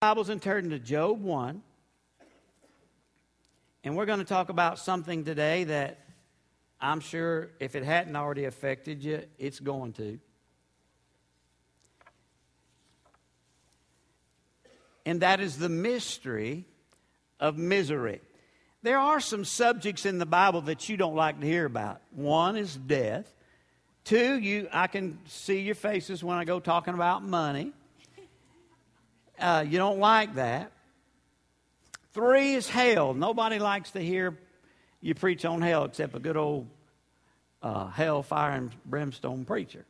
Bibles and turn to Job 1. And we're going to talk about something today that I'm sure if it hadn't already affected you, it's going to. And that is the mystery of misery. There are some subjects in the Bible that you don't like to hear about. One is death. Two, you I can see your faces when I go talking about money. Uh, you don't like that. Three is hell. Nobody likes to hear you preach on hell except a good old uh, hell, fire, and brimstone preacher.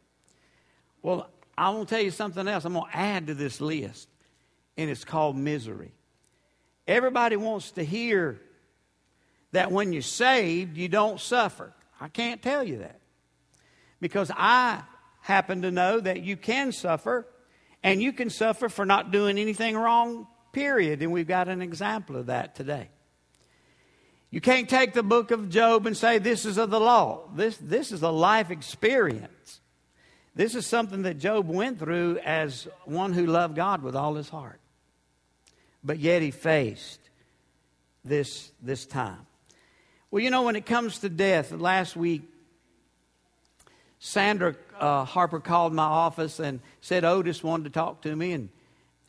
Well, I want to tell you something else. I'm going to add to this list, and it's called misery. Everybody wants to hear that when you're saved, you don't suffer. I can't tell you that because I happen to know that you can suffer and you can suffer for not doing anything wrong, period. And we've got an example of that today. You can't take the book of Job and say, This is of the law. This, this is a life experience. This is something that Job went through as one who loved God with all his heart. But yet he faced this, this time. Well, you know, when it comes to death, last week Sandra uh, Harper called my office and said Otis wanted to talk to me, and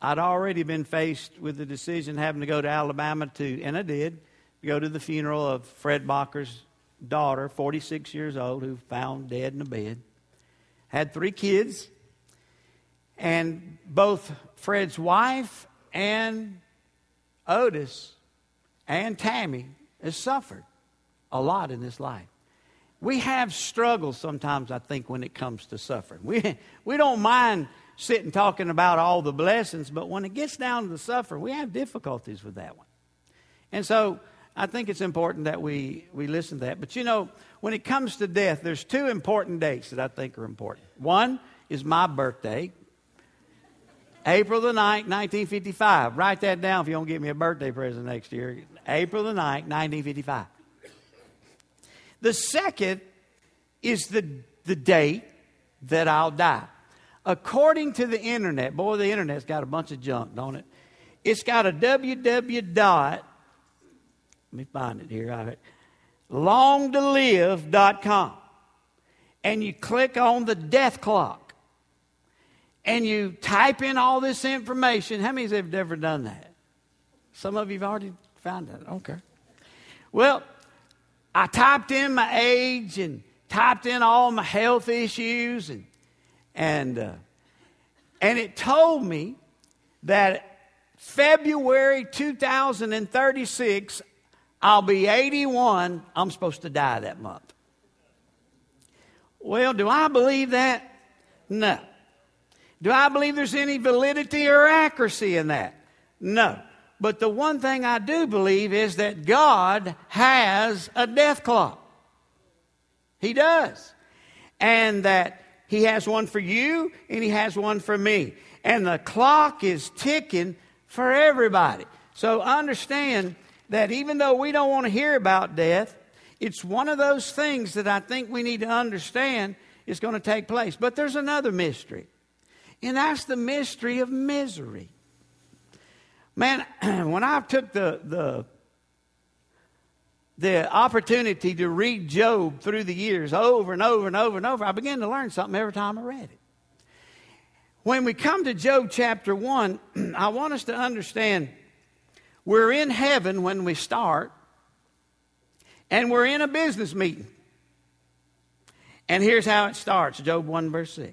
I'd already been faced with the decision having to go to Alabama to, and I did, go to the funeral of Fred Bacher's daughter, 46 years old, who found dead in a bed. Had three kids, and both Fred's wife and Otis and Tammy has suffered a lot in this life. We have struggles sometimes, I think, when it comes to suffering. We, we don't mind sitting talking about all the blessings, but when it gets down to the suffering, we have difficulties with that one. And so I think it's important that we, we listen to that. But you know, when it comes to death, there's two important dates that I think are important. One is my birthday, April the 9th, 1955. Write that down if you don't get me a birthday present next year. April the 9th, 1955. The second is the, the date that I'll die. According to the internet, boy, the internet's got a bunch of junk, don't it? It's got a www dot, let me find it here, longtolive.com. And you click on the death clock. And you type in all this information. How many of you have ever done that? Some of you have already found that. Okay. Well, I typed in my age and typed in all my health issues and and uh, and it told me that February 2036 I'll be 81. I'm supposed to die that month. Well, do I believe that? No. Do I believe there's any validity or accuracy in that? No. But the one thing I do believe is that God has a death clock. He does. And that He has one for you and He has one for me. And the clock is ticking for everybody. So understand that even though we don't want to hear about death, it's one of those things that I think we need to understand is going to take place. But there's another mystery, and that's the mystery of misery. Man, when I took the, the, the opportunity to read Job through the years over and over and over and over, I began to learn something every time I read it. When we come to Job chapter 1, I want us to understand we're in heaven when we start, and we're in a business meeting. And here's how it starts Job 1, verse 6.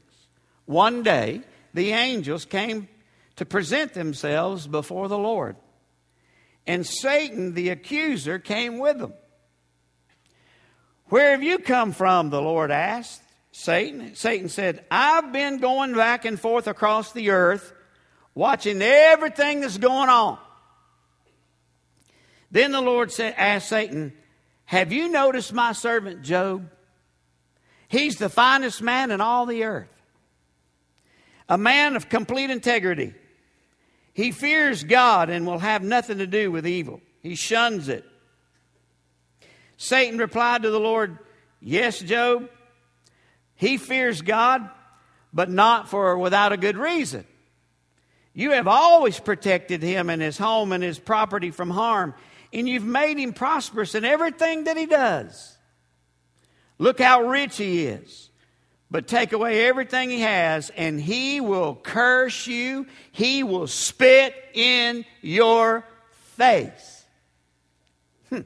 One day, the angels came to present themselves before the Lord. And Satan, the accuser, came with them. Where have you come from? The Lord asked Satan. Satan said, I've been going back and forth across the earth, watching everything that's going on. Then the Lord said, asked Satan, Have you noticed my servant Job? He's the finest man in all the earth, a man of complete integrity he fears God and will have nothing to do with evil. He shuns it. Satan replied to the Lord, Yes, Job, he fears God, but not for without a good reason. You have always protected him and his home and his property from harm, and you've made him prosperous in everything that he does. Look how rich he is. But take away everything he has, and he will curse you. He will spit in your face. Hmm.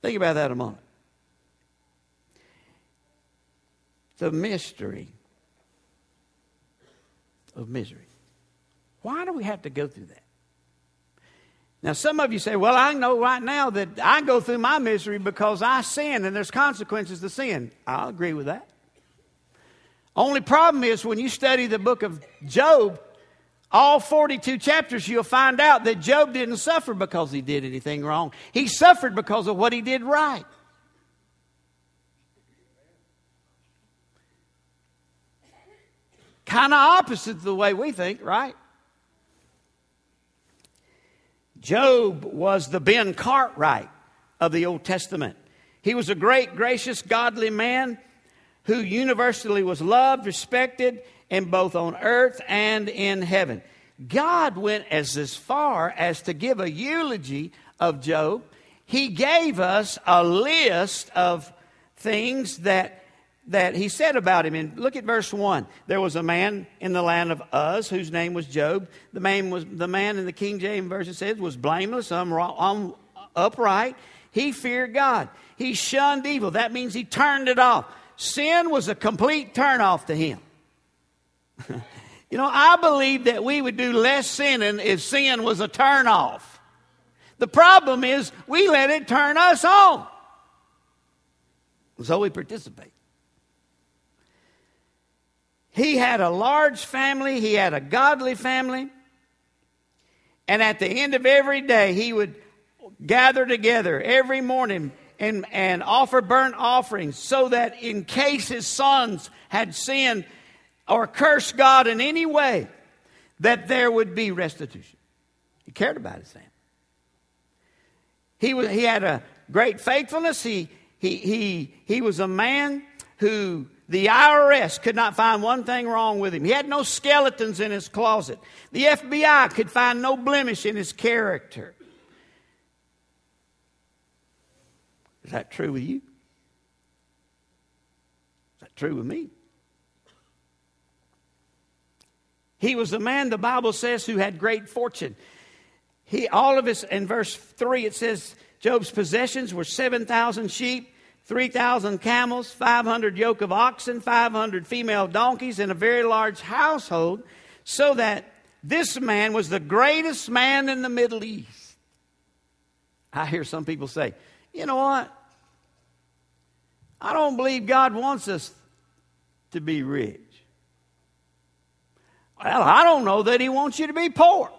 Think about that a moment. The mystery of misery. Why do we have to go through that? Now, some of you say, Well, I know right now that I go through my misery because I sin and there's consequences to sin. I'll agree with that. Only problem is when you study the book of Job, all 42 chapters, you'll find out that Job didn't suffer because he did anything wrong. He suffered because of what he did right. Kind of opposite to the way we think, right? Job was the Ben Cartwright of the Old Testament. He was a great, gracious, godly man who universally was loved, respected, and both on earth and in heaven. God went as, as far as to give a eulogy of Job. He gave us a list of things that that he said about him. And look at verse 1. There was a man in the land of Uz whose name was Job. The man, was, the man in the King James Version says was blameless, um, upright. He feared God. He shunned evil. That means he turned it off. Sin was a complete turnoff to him. you know, I believe that we would do less sinning if sin was a turnoff. The problem is we let it turn us on. So we participate. He had a large family, he had a godly family. And at the end of every day, he would gather together every morning and, and offer burnt offerings so that in case his sons had sinned or cursed God in any way, that there would be restitution. He cared about his family. He, was, he had a great faithfulness. He, he, he, he was a man who the IRS could not find one thing wrong with him. He had no skeletons in his closet. The FBI could find no blemish in his character. Is that true with you? Is that true with me? He was the man, the Bible says, who had great fortune. He, all of his, in verse 3, it says, Job's possessions were 7,000 sheep, 3,000 camels, 500 yoke of oxen, 500 female donkeys, and a very large household, so that this man was the greatest man in the Middle East. I hear some people say, you know what? I don't believe God wants us to be rich. Well, I don't know that He wants you to be poor.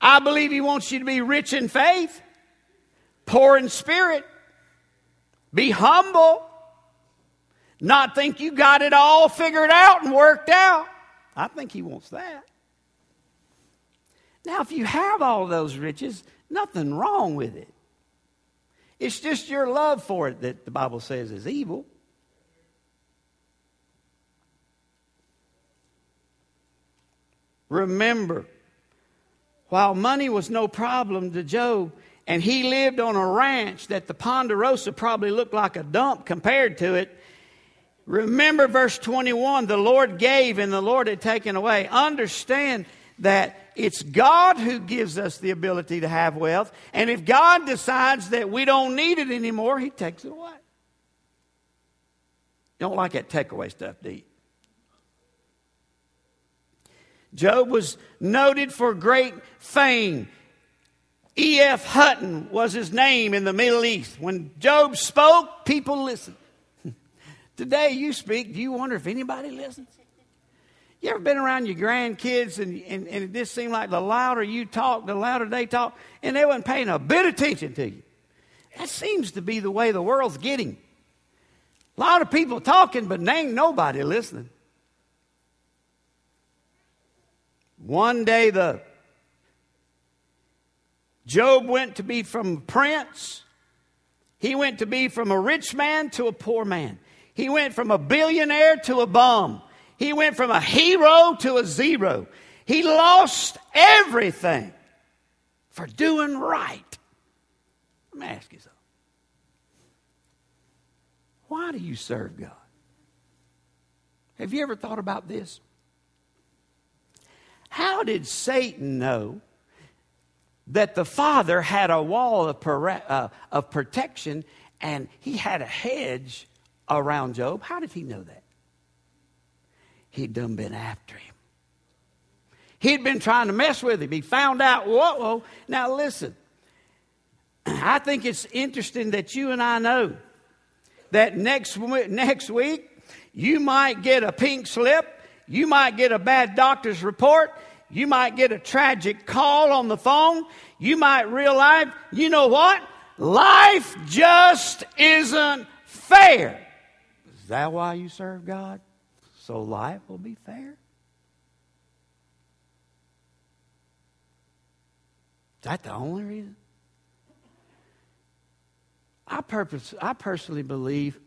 I believe He wants you to be rich in faith, poor in spirit, be humble. Not think you got it all figured out and worked out. I think he wants that. Now, if you have all those riches, nothing wrong with it. It's just your love for it that the Bible says is evil. Remember, while money was no problem to Job, and he lived on a ranch that the Ponderosa probably looked like a dump compared to it. Remember verse 21 the Lord gave and the Lord had taken away. Understand that it's God who gives us the ability to have wealth. And if God decides that we don't need it anymore, He takes it away. Don't like that takeaway stuff, do you? Job was noted for great fame. E.F. Hutton was his name in the Middle East. When Job spoke, people listened. Today you speak, do you wonder if anybody listens? You ever been around your grandkids and, and, and it just seemed like the louder you talk, the louder they talk, and they wasn't paying a bit of attention to you? That seems to be the way the world's getting. A lot of people talking, but ain't nobody listening. One day the Job went to be from a prince. He went to be from a rich man to a poor man. He went from a billionaire to a bum. He went from a hero to a zero. He lost everything for doing right. Let me ask you something. Why do you serve God? Have you ever thought about this? How did Satan know that the Father had a wall of, uh, of protection and he had a hedge around Job? How did he know that? He'd done been after him. He'd been trying to mess with him. He found out, whoa, whoa. Now listen, I think it's interesting that you and I know that next, next week you might get a pink slip, you might get a bad doctor's report, you might get a tragic call on the phone, you might realize, you know what? Life just isn't fair. Is that why you serve God? So life will be fair? Is that the only reason? I, purpose, I personally believe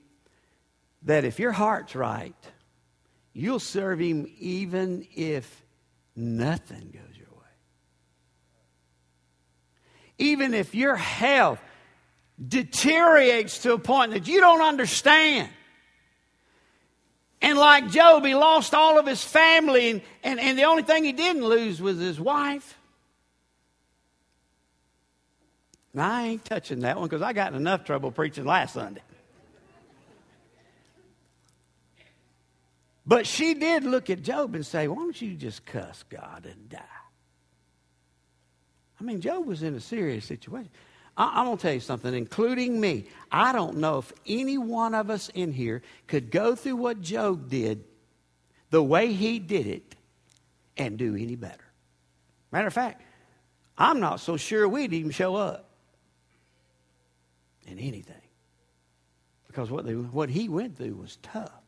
that if your heart's right, you'll serve Him even if nothing goes your way. Even if your health deteriorates to a point that you don't understand. And like Job, he lost all of his family, and, and, and the only thing he didn't lose was his wife. Now, I ain't touching that one because I got enough trouble preaching last Sunday. But she did look at Job and say, Why don't you just cuss God and die? I mean, Job was in a serious situation. I, am going to tell you something, including me. I don't know if any one of us in here could go through what Job did the way he did it and do any better. Matter of fact, I'm not so sure we'd even show up in anything. Because what, they, what he went through was tough.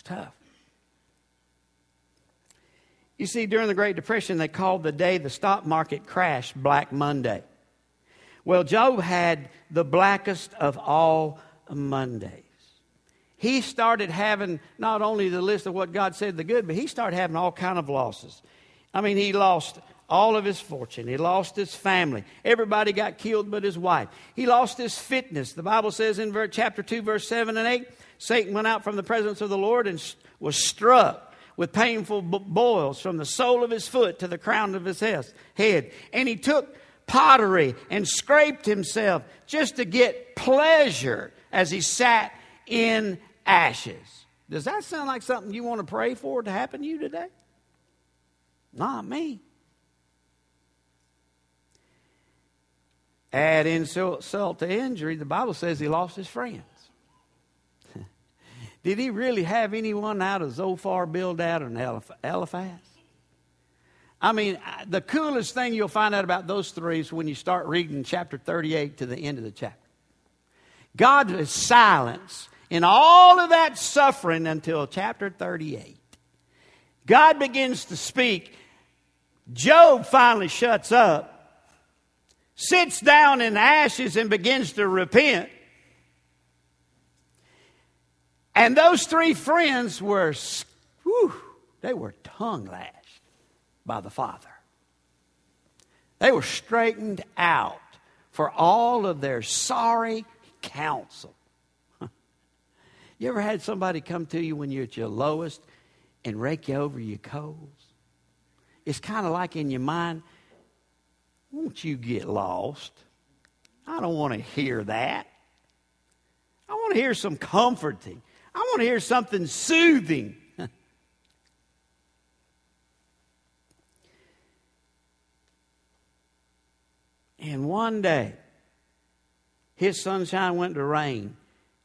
It was tough. You see, during the Great Depression, they called the day the stock market crashed Black Monday. Well, Job had the blackest of all Mondays. He started having not only the list of what God said the good, but he started having all kind of losses. I mean, he lost all of his fortune. He lost his family. Everybody got killed but his wife. He lost his fitness. The Bible says in chapter 2, verse 7 and 8 Satan went out from the presence of the Lord and was struck with painful boils from the sole of his foot to the crown of his head. And he took pottery and scraped himself just to get pleasure as he sat in ashes. Does that sound like something you want to pray for to happen to you today? Not me. Add insult to injury, the Bible says he lost his friends. Did he really have anyone out of Zophar, Bildad, and Eliphaz? I mean, the coolest thing you'll find out about those three is when you start reading chapter 38 to the end of the chapter. God is silence in all of that suffering until chapter 38. God begins to speak. Job finally shuts up sits down in ashes and begins to repent. And those three friends were, whew, they were tongue lashed by the Father. They were straightened out for all of their sorry counsel. you ever had somebody come to you when you're at your lowest and rake you over your coals? It's kind of like in your mind, won't you get lost? I don't want to hear that. I want to hear some comforting. I want to hear something soothing. and one day, his sunshine went to rain,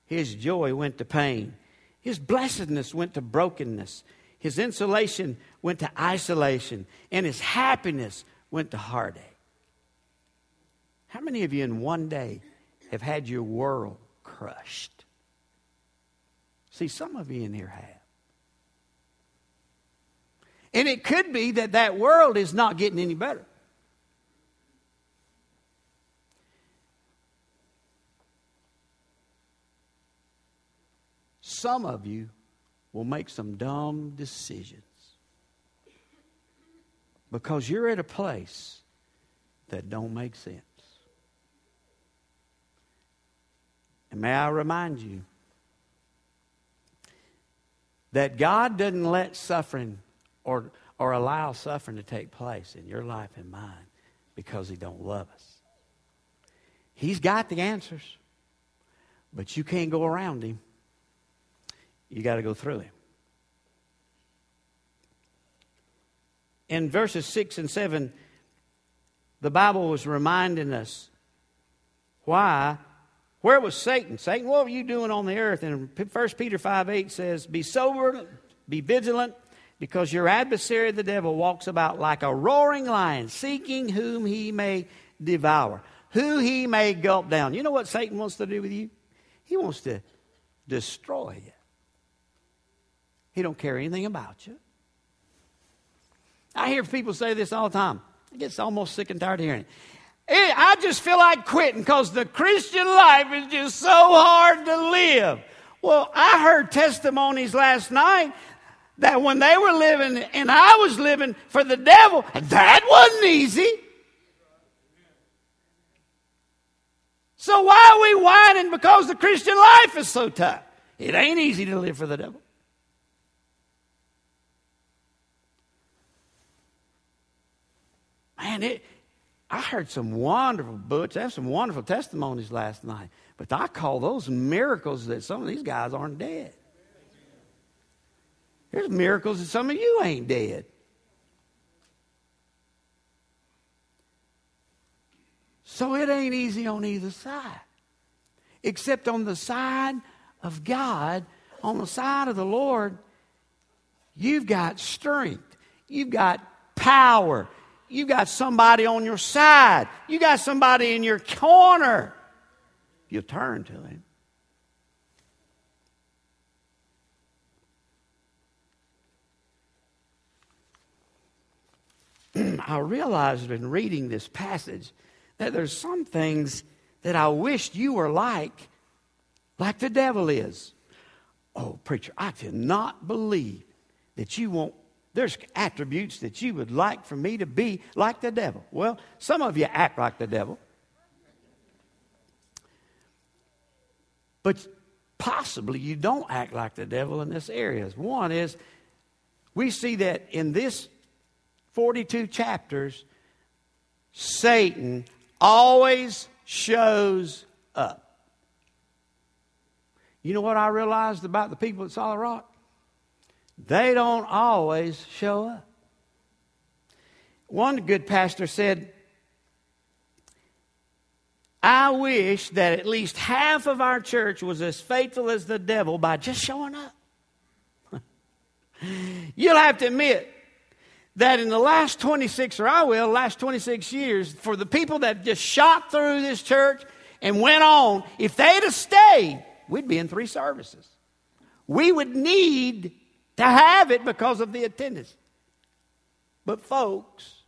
his joy went to pain, his blessedness went to brokenness, his insulation went to isolation, and his happiness went to heartache. How many of you in one day have had your world crushed? See, some of you in here have. And it could be that that world is not getting any better. some of you will make some dumb decisions because you're at a place that don't make sense. And may I remind you that God doesn't let suffering or, or allow suffering to take place in your life and mine because he don't love us. He's got the answers, but you can't go around him. You got to go through him. In verses 6 and 7, the Bible was reminding us why. Where was Satan? Satan, what were you doing on the earth? And 1 Peter 5 8 says, Be sober, be vigilant, because your adversary, the devil, walks about like a roaring lion, seeking whom he may devour, who he may gulp down. You know what Satan wants to do with you? He wants to destroy you. He don't care anything about you. I hear people say this all the time. I get almost sick and tired of hearing it. I just feel like quitting because the Christian life is just so hard to live. Well, I heard testimonies last night that when they were living and I was living for the devil, that wasn't easy. So why are we whining because the Christian life is so tough? It ain't easy to live for the devil. Man, it, I heard some wonderful books. I have some wonderful testimonies last night. But I call those miracles that some of these guys aren't dead. There's miracles that some of you ain't dead. So it ain't easy on either side. Except on the side of God, on the side of the Lord, you've got strength, you've got power, you got somebody on your side. You got somebody in your corner. You turn to him. I realized in reading this passage that there's some things that I wished you were like, like the devil is. Oh, preacher, I cannot believe that you won't there's attributes that you would like for me to be like the devil. Well, some of you act like the devil. But possibly you don't act like the devil in this area. One is we see that in this 42 chapters, Satan always shows up. You know what I realized about the people at Solid Rock? They don't always show up. One good pastor said, I wish that at least half of our church was as faithful as the devil by just showing up. You'll have to admit that in the last 26, or I will, last 26 years, for the people that just shot through this church and went on, if they'd have stayed, we'd be in three services. We would need to have it because of the attendance. But, folks,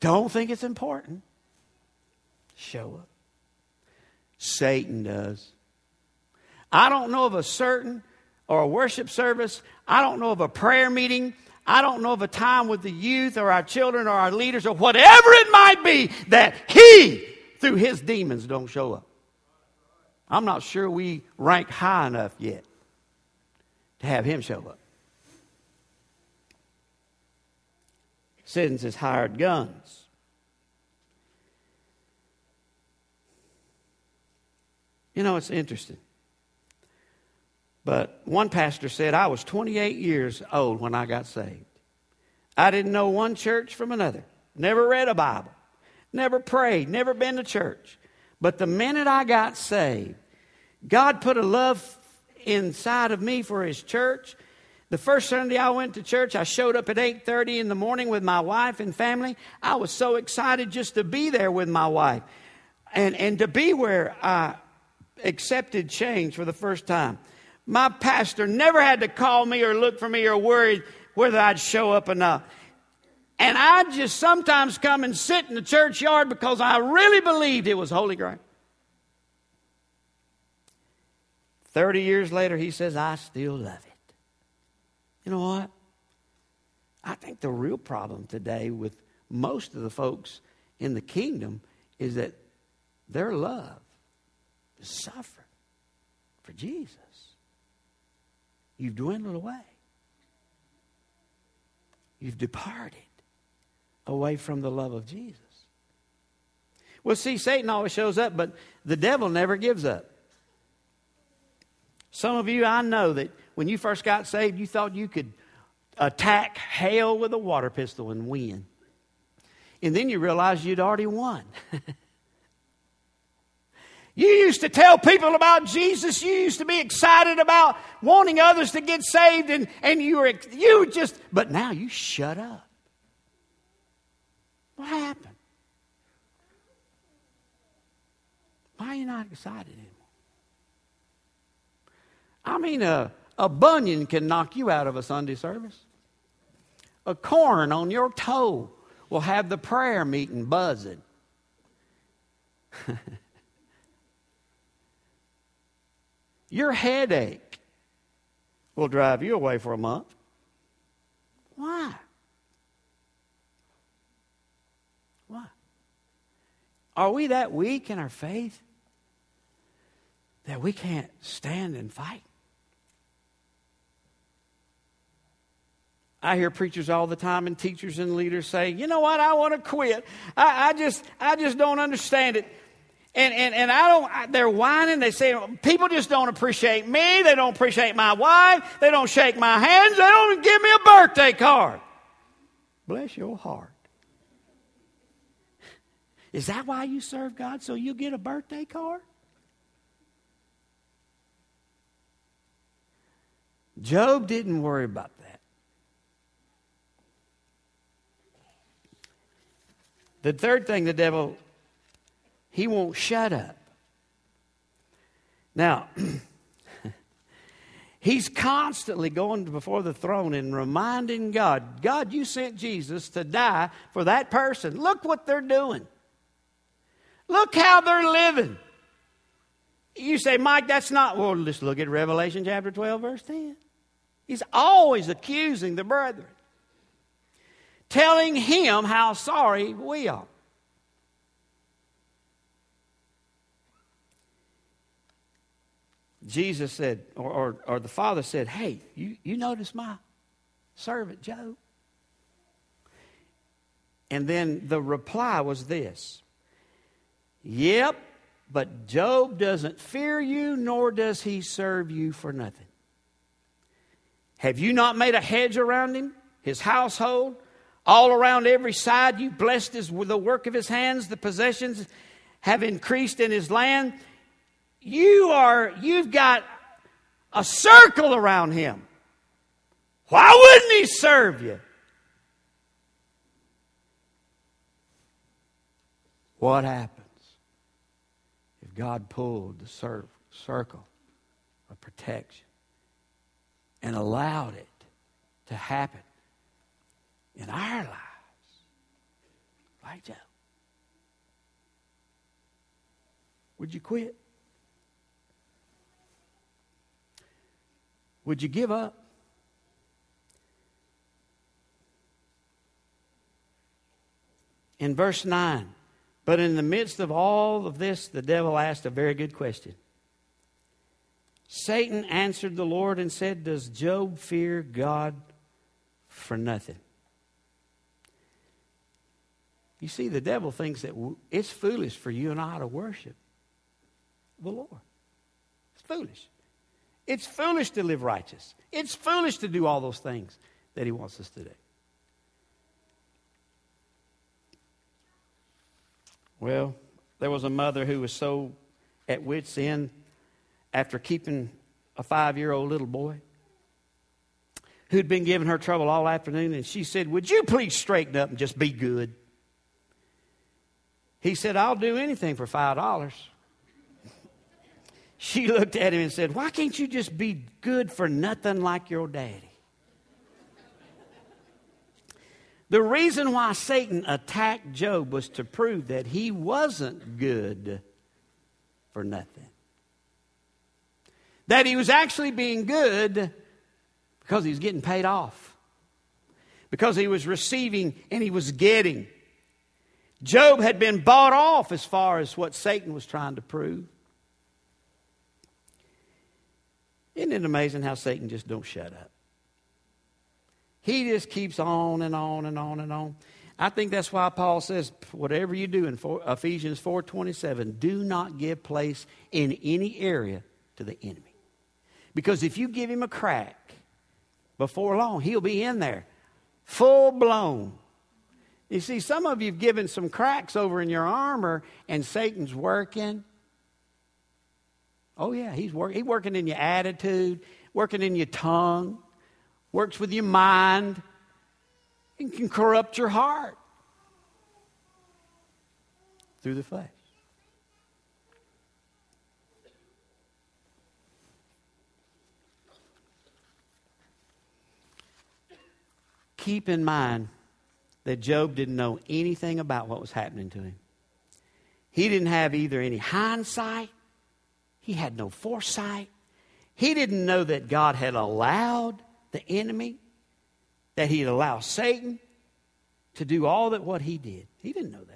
don't think it's important. Show up. Satan does. I don't know of a certain or a worship service. I don't know of a prayer meeting. I don't know of a time with the youth or our children or our leaders or whatever it might be that he, through his demons, don't show up. I'm not sure we rank high enough yet to have him show up. Sends his hired guns. You know, it's interesting. But one pastor said, I was 28 years old when I got saved. I didn't know one church from another, never read a Bible, never prayed, never been to church. But the minute I got saved, God put a love inside of me for his church. The first Sunday I went to church, I showed up at 8:30 in the morning with my wife and family. I was so excited just to be there with my wife and, and to be where I accepted change for the first time. My pastor never had to call me or look for me or worry whether I'd show up or not. And I just sometimes come and sit in the churchyard because I really believed it was holy ground. 30 years later, he says, I still love it. You know what? I think the real problem today with most of the folks in the kingdom is that their love is suffering for Jesus. You've dwindled away. You've departed away from the love of Jesus. Well, see, Satan always shows up, but the devil never gives up. Some of you, I know that when you first got saved, you thought you could attack hell with a water pistol and win. And then you realized you'd already won. you used to tell people about Jesus. You used to be excited about wanting others to get saved, and, and you were you just, but now you shut up. What happened? Why are you not excited anymore? I mean, a, a bunion can knock you out of a Sunday service. A corn on your toe will have the prayer meeting buzzing. your headache will drive you away for a month. Why? Why? Are we that weak in our faith? that we can't stand and fight. I hear preachers all the time and teachers and leaders say, you know what, I want to quit. I, I, just I just don't understand it. And, and, and I don't, I, they're whining. They say, people just don't appreciate me. They don't appreciate my wife. They don't shake my hands. They don't give me a birthday card. Bless your heart. Is that why you serve God? So you get a birthday card? Job didn't worry about that. The third thing the devil, he won't shut up. Now, he's constantly going before the throne and reminding God, God, you sent Jesus to die for that person. Look what they're doing. Look how they're living. You say, Mike, that's not. Well, let's look at Revelation chapter 12, verse 10. He's always accusing the brethren, telling him how sorry we are. Jesus said, or, or, or, the Father said, Hey, you, you notice my servant Job? And then the reply was this Yep, but Job doesn't fear you, nor does he serve you for nothing. Have you not made a hedge around him, his household, all around every side? You blessed his, the work of his hands, the possessions have increased in his land. You are, you've got a circle around him. Why wouldn't he serve you? What happens if God pulled the circle of protection? and allowed it to happen in our lives. Like Joe? Would you quit? Would you give up? In verse 9, but in the midst of all of this, the devil asked a very good question. Satan answered the Lord and said, Does Job fear God for nothing? You see, the devil thinks that it's foolish for you and I to worship the Lord. It's foolish. It's foolish to live righteous. It's foolish to do all those things that he wants us to do. Well, there was a mother who was so at wit's end after keeping a five year old little boy who'd been giving her trouble all afternoon, and she said, Would you please straighten up and just be good? He said, I'll do anything for five dollars. She looked at him and said, Why can't you just be good for nothing like your daddy? The reason why Satan attacked Job was to prove that he wasn't good for nothing that he was actually being good because he was getting paid off, because he was receiving and he was getting. Job had been bought off as far as what Satan was trying to prove. Isn't it amazing how Satan just don't shut up? He just keeps on and on and on and on. I think that's why Paul says, whatever you do in Ephesians 4.27, do not give place in any area to the enemy. Because if you give him a crack, before long, he'll be in there, full blown. You see, some of you have given some cracks over in your armor, and Satan's working. Oh, yeah, he's, work, he's working in your attitude, working in your tongue, works with your mind, and can corrupt your heart through the flesh. Keep in mind that Job didn't know anything about what was happening to him. He didn't have either any hindsight, he had no foresight. He didn't know that God had allowed the enemy, that he'd allow Satan to do all that what he did. He didn't know that.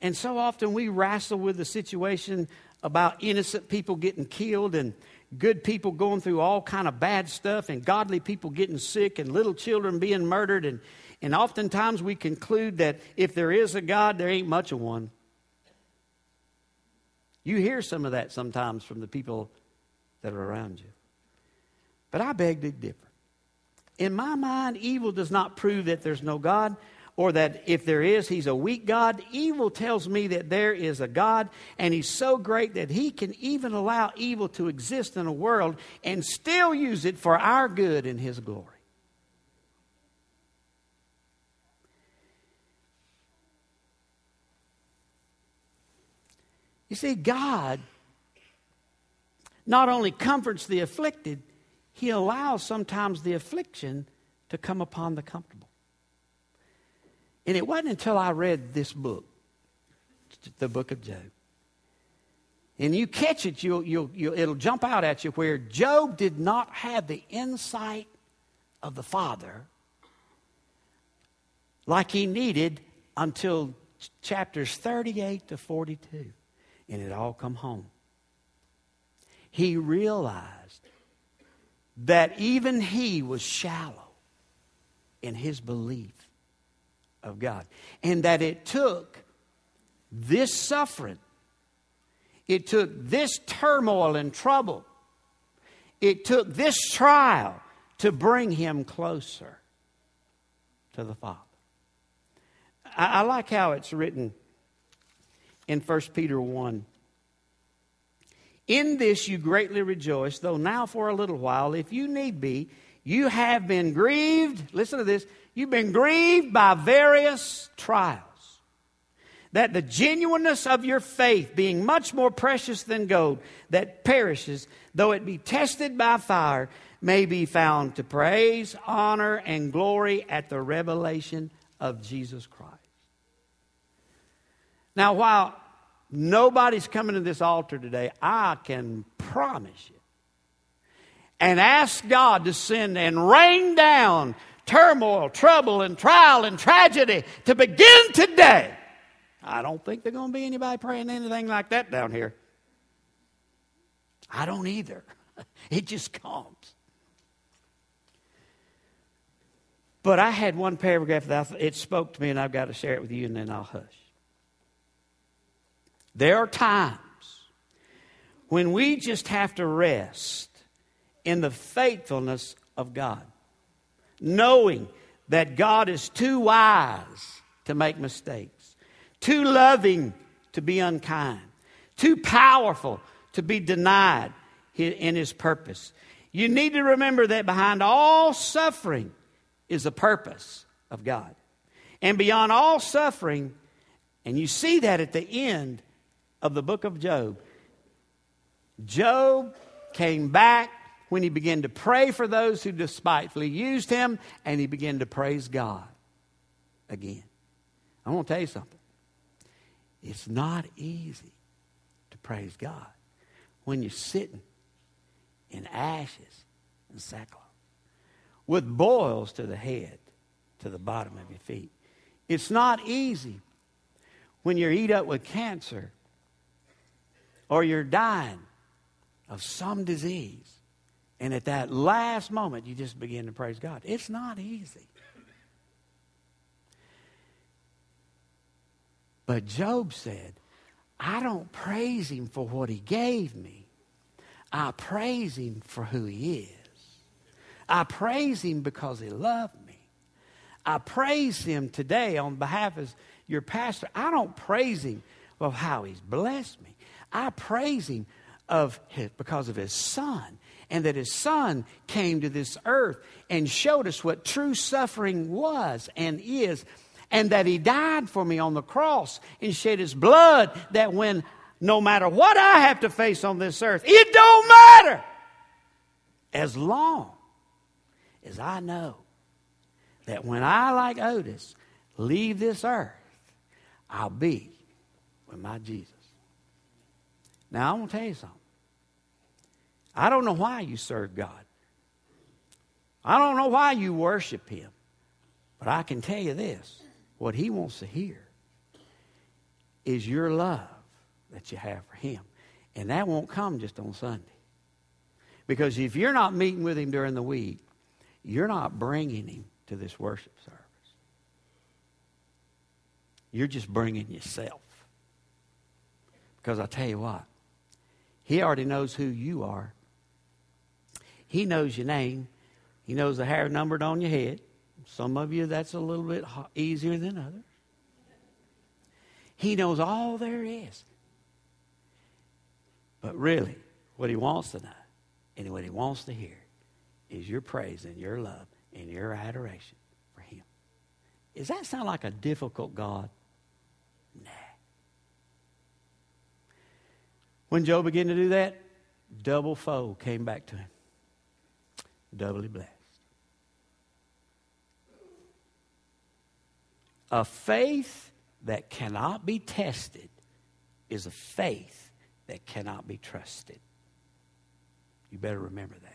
And so often we wrestle with the situation about innocent people getting killed and good people going through all kind of bad stuff and godly people getting sick and little children being murdered. And, and oftentimes we conclude that if there is a god there ain't much of one. You hear some of that sometimes from the people that are around you. But i beg to differ. In my mind evil does not prove that there's no god or that if there is, he's a weak God. Evil tells me that there is a God, and he's so great that he can even allow evil to exist in a world and still use it for our good and his glory. You see, God not only comforts the afflicted, he allows sometimes the affliction to come upon the comfortable. And it wasn't until I read this book, the book of Job. And you catch it, you'll, you'll, you'll, it'll jump out at you where Job did not have the insight of the Father like he needed until chapters 38 to 42. And it all come home. He realized that even he was shallow in his belief of God. And that it took this suffering, it took this turmoil and trouble, it took this trial to bring him closer to the Father. I, I like how it's written in 1 Peter 1. In this you greatly rejoice, though now for a little while, if you need be, you have been grieved. Listen to this You've been grieved by various trials. That the genuineness of your faith, being much more precious than gold that perishes, though it be tested by fire, may be found to praise, honor, and glory at the revelation of Jesus Christ. Now, while nobody's coming to this altar today, I can promise you and ask God to send and rain down turmoil, trouble, and trial and tragedy to begin today. I don't think there's going to be anybody praying anything like that down here. I don't either. It just comes. But I had one paragraph that it spoke to me, and I've got to share it with you, and then I'll hush. There are times when we just have to rest in the faithfulness of God knowing that God is too wise to make mistakes, too loving to be unkind, too powerful to be denied in his purpose. You need to remember that behind all suffering is a purpose of God. And beyond all suffering, and you see that at the end of the book of Job, Job came back when he began to pray for those who despitefully used him, and he began to praise God again. I want to tell you something. It's not easy to praise God when you're sitting in ashes and sackcloth with boils to the head, to the bottom of your feet. It's not easy when you're eat up with cancer or you're dying of some disease. And at that last moment, you just begin to praise God. It's not easy. But Job said, I don't praise him for what he gave me. I praise him for who he is. I praise him because he loved me. I praise him today on behalf of your pastor. I don't praise him of how he's blessed me. I praise him of his, because of his son and that his son came to this earth and showed us what true suffering was and is and that he died for me on the cross and shed his blood that when no matter what I have to face on this earth, it don't matter as long as I know that when I, like Otis, leave this earth, I'll be with my Jesus. Now, I want to tell you something. I don't know why you serve God. I don't know why you worship Him. But I can tell you this what He wants to hear is your love that you have for Him. And that won't come just on Sunday. Because if you're not meeting with Him during the week, you're not bringing Him to this worship service. You're just bringing yourself. Because I tell you what, He already knows who you are. He knows your name. He knows the hair numbered on your head. Some of you, that's a little bit easier than others. He knows all there is. But really, what he wants to know and what he wants to hear is your praise and your love and your adoration for him. Does that sound like a difficult God? Nah. When Job began to do that, double foe came back to him. Doubly blessed. A faith that cannot be tested is a faith that cannot be trusted. You better remember that.